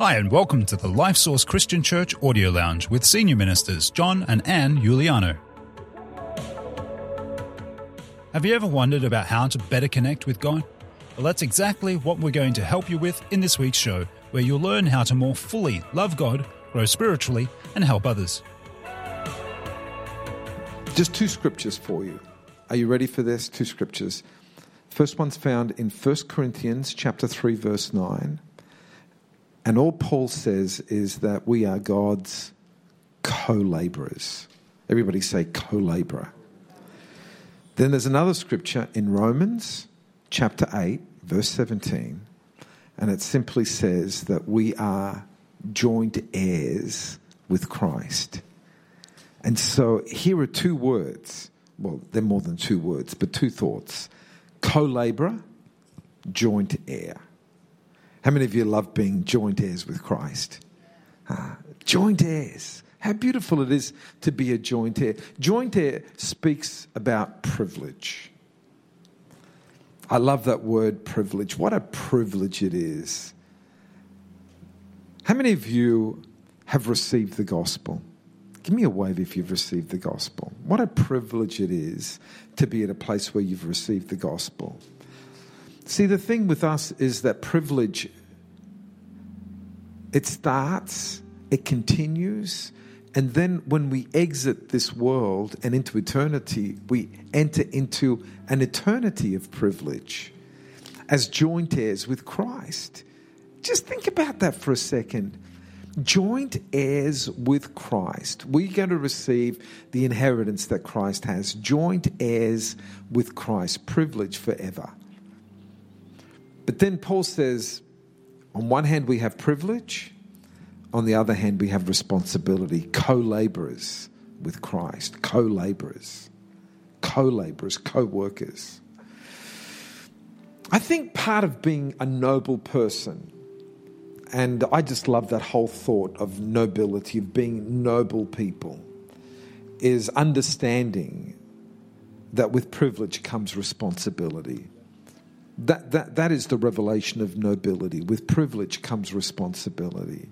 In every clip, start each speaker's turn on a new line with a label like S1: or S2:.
S1: Hi, and welcome to the Life Source Christian Church Audio Lounge with Senior Ministers John and Anne Giuliano. Have you ever wondered about how to better connect with God? Well, that's exactly what we're going to help you with in this week's show, where you'll learn how to more fully love God, grow spiritually, and help others.
S2: Just two scriptures for you. Are you ready for this? Two scriptures. First one's found in 1 Corinthians chapter 3 verse 9. And all Paul says is that we are God's co-laborers. Everybody say co-laborer. Then there's another scripture in Romans chapter 8 verse 17 and it simply says that we are joint heirs with Christ. And so here are two words. Well, they're more than two words, but two thoughts. Co-laborer, joint heir. How many of you love being joint heirs with Christ? Uh, joint heirs. How beautiful it is to be a joint heir. Joint heir speaks about privilege. I love that word privilege. What a privilege it is. How many of you have received the gospel? Give me a wave if you've received the gospel. What a privilege it is to be at a place where you've received the gospel. See, the thing with us is that privilege, it starts, it continues, and then when we exit this world and into eternity, we enter into an eternity of privilege as joint heirs with Christ. Just think about that for a second. Joint heirs with Christ. We're going to receive the inheritance that Christ has. Joint heirs with Christ. Privilege forever. But then Paul says, on one hand, we have privilege. On the other hand, we have responsibility. Co laborers with Christ. Co laborers. Co laborers. Co workers. I think part of being a noble person, and I just love that whole thought of nobility, of being noble people, is understanding that with privilege comes responsibility. That, that, that is the revelation of nobility. With privilege comes responsibility.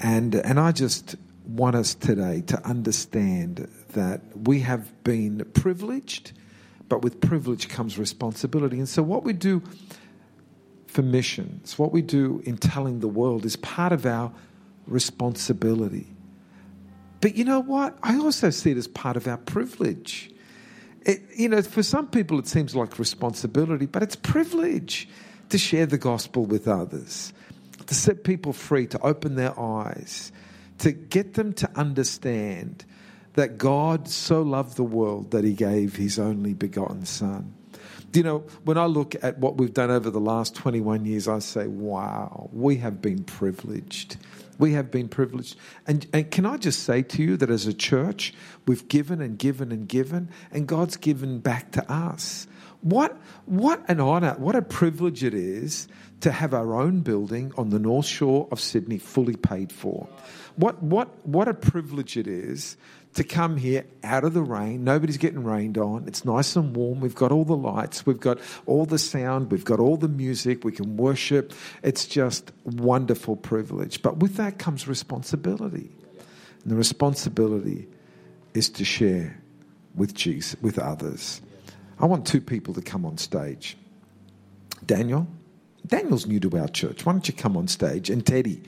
S2: And, and I just want us today to understand that we have been privileged, but with privilege comes responsibility. And so, what we do for missions, what we do in telling the world, is part of our responsibility. But you know what? I also see it as part of our privilege. It, you know, for some people it seems like responsibility, but it's privilege to share the gospel with others, to set people free, to open their eyes, to get them to understand that God so loved the world that he gave his only begotten Son. You know, when I look at what we've done over the last 21 years, I say, wow, we have been privileged. We have been privileged. And, and can I just say to you that as a church, we've given and given and given, and God's given back to us. What, what an honour, what a privilege it is to have our own building on the North Shore of Sydney fully paid for. What, what, what a privilege it is to come here out of the rain. Nobody's getting rained on. It's nice and warm. We've got all the lights. We've got all the sound. We've got all the music. We can worship. It's just wonderful privilege. But with that comes responsibility. And the responsibility is to share with Jesus, with others. I want two people to come on stage. Daniel. Daniel's new to our church. Why don't you come on stage? And Teddy,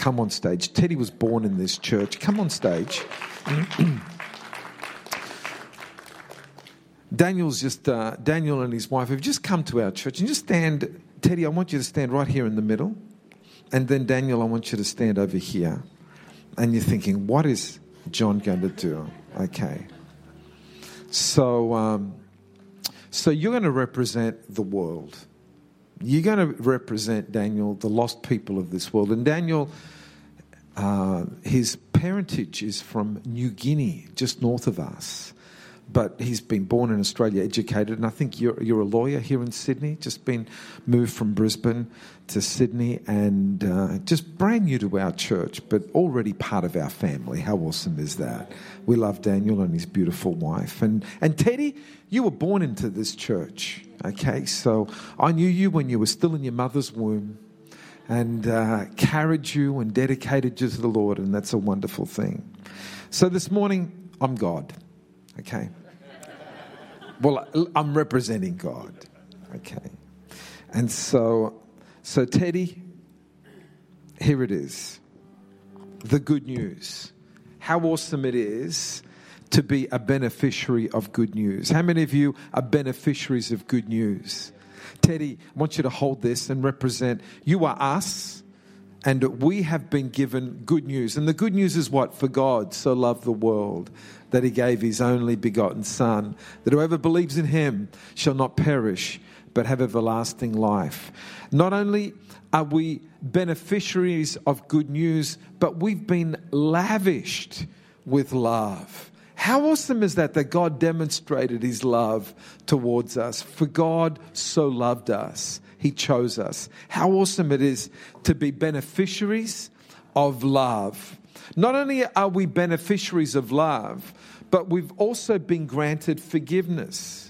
S2: come on stage. Teddy was born in this church. Come on stage. Daniel's just uh, Daniel and his wife have just come to our church and just stand. Teddy, I want you to stand right here in the middle, and then Daniel, I want you to stand over here. And you're thinking, what is John going to do? Okay. So, um, so you're going to represent the world. You're going to represent Daniel, the lost people of this world, and Daniel. Uh, his parentage is from New Guinea, just north of us. But he's been born in Australia, educated, and I think you're, you're a lawyer here in Sydney, just been moved from Brisbane to Sydney, and uh, just brand new to our church, but already part of our family. How awesome is that? We love Daniel and his beautiful wife. And, and Teddy, you were born into this church, okay? So I knew you when you were still in your mother's womb and uh, carried you and dedicated you to the Lord, and that's a wonderful thing. So this morning, I'm God, okay? Well, I'm representing God, okay? And so, so Teddy, here it is the good news. How awesome it is to be a beneficiary of good news. How many of you are beneficiaries of good news? Teddy, I want you to hold this and represent you are us, and we have been given good news. And the good news is what? For God so loved the world that he gave his only begotten Son, that whoever believes in him shall not perish, but have everlasting life. Not only are we beneficiaries of good news, but we've been lavished with love. How awesome is that? That God demonstrated his love towards us. For God so loved us, he chose us. How awesome it is to be beneficiaries of love. Not only are we beneficiaries of love, but we've also been granted forgiveness.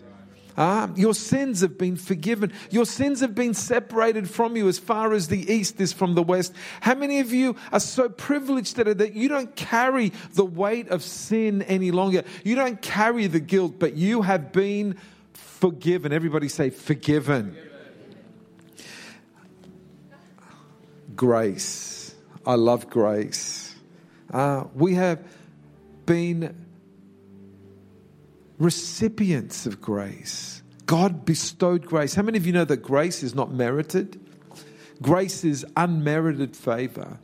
S2: Uh, your sins have been forgiven. Your sins have been separated from you as far as the east is from the west. How many of you are so privileged that, that you don't carry the weight of sin any longer? You don't carry the guilt, but you have been forgiven. Everybody say, forgiven. forgiven. Grace. I love grace. Uh, we have been recipients of grace. God bestowed grace. How many of you know that grace is not merited? Grace is unmerited favor.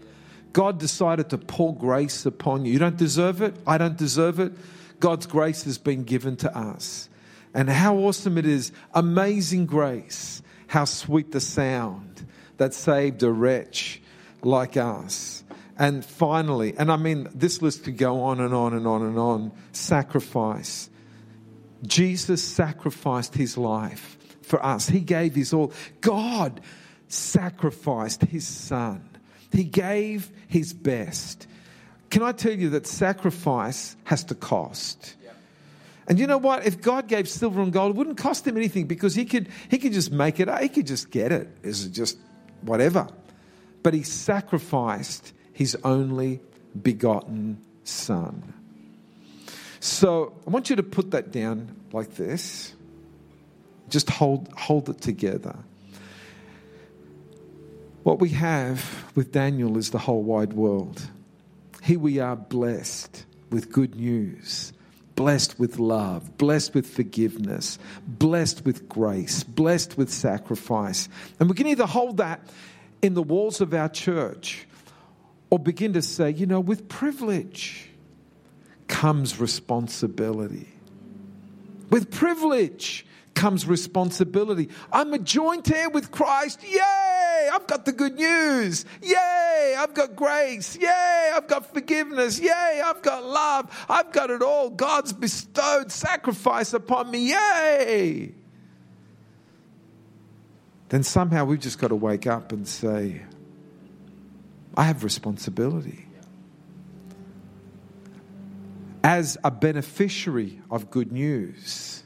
S2: God decided to pour grace upon you. You don't deserve it. I don't deserve it. God's grace has been given to us. And how awesome it is. Amazing grace. How sweet the sound that saved a wretch like us. And finally, and I mean, this list could go on and on and on and on sacrifice. Jesus sacrificed his life for us. He gave his all. God sacrificed his son. He gave his best. Can I tell you that sacrifice has to cost? And you know what? If God gave silver and gold, it wouldn't cost him anything because he could, he could just make it, he could just get it. it. Is just whatever. But he sacrificed his only begotten son. So I want you to put that down like this. Just hold, hold it together. What we have with Daniel is the whole wide world. Here we are blessed with good news, blessed with love, blessed with forgiveness, blessed with grace, blessed with sacrifice. And we can either hold that in the walls of our church or begin to say, you know, with privilege comes responsibility. With privilege comes responsibility. I'm a joint heir with Christ. Yay! I've got the good news. Yay! I've got grace. Yay! I've got forgiveness. Yay! I've got love. I've got it all. God's bestowed sacrifice upon me. Yay! Then somehow we've just got to wake up and say, I have responsibility. As a beneficiary of good news,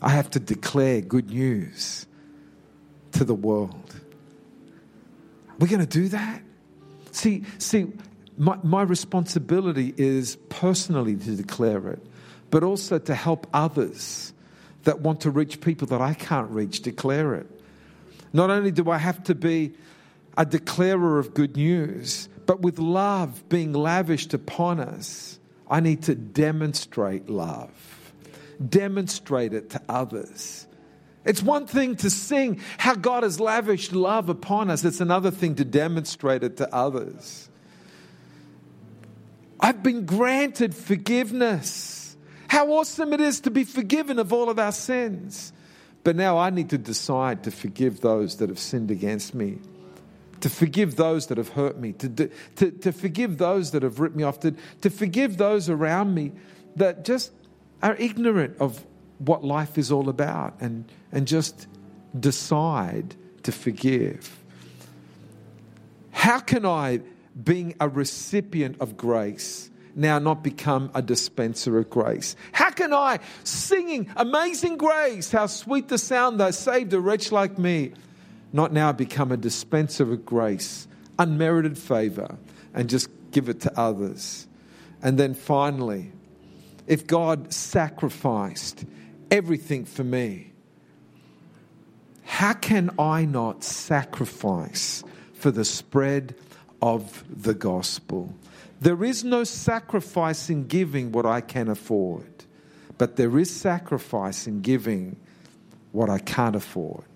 S2: I have to declare good news to the world. We're going to do that? See, see, my, my responsibility is personally to declare it, but also to help others that want to reach people that I can't reach declare it. Not only do I have to be a declarer of good news, but with love being lavished upon us, I need to demonstrate love, demonstrate it to others. It's one thing to sing how God has lavished love upon us, it's another thing to demonstrate it to others. I've been granted forgiveness. How awesome it is to be forgiven of all of our sins. But now I need to decide to forgive those that have sinned against me to forgive those that have hurt me, to, to, to forgive those that have ripped me off, to, to forgive those around me that just are ignorant of what life is all about and, and just decide to forgive. How can I, being a recipient of grace, now not become a dispenser of grace? How can I, singing Amazing Grace, how sweet the sound that saved a wretch like me, not now become a dispenser of grace, unmerited favor, and just give it to others. And then finally, if God sacrificed everything for me, how can I not sacrifice for the spread of the gospel? There is no sacrifice in giving what I can afford, but there is sacrifice in giving what I can't afford.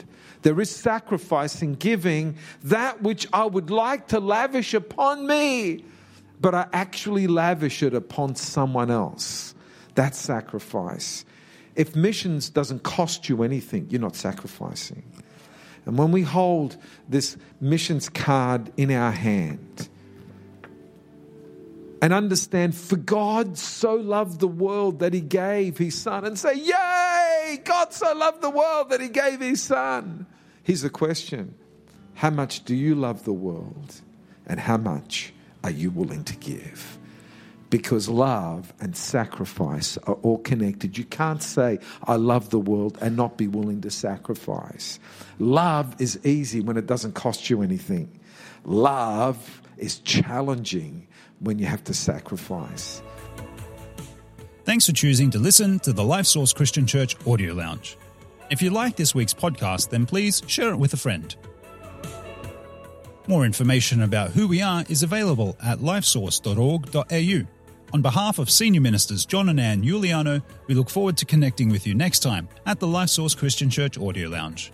S2: There is sacrifice in giving that which I would like to lavish upon me, but I actually lavish it upon someone else. That's sacrifice. If missions doesn't cost you anything, you're not sacrificing. And when we hold this missions card in our hand, and understand for God so loved the world that he gave his son and say, Yay! God so loved the world that he gave his son. Here's the question How much do you love the world? And how much are you willing to give? Because love and sacrifice are all connected. You can't say, I love the world and not be willing to sacrifice. Love is easy when it doesn't cost you anything. Love is challenging when you have to sacrifice.
S1: Thanks for choosing to listen to the Life Source Christian Church Audio Lounge. If you like this week's podcast, then please share it with a friend. More information about who we are is available at lifesource.org.au. On behalf of Senior Ministers John and Ann Giuliano, we look forward to connecting with you next time at the Life Source Christian Church Audio Lounge.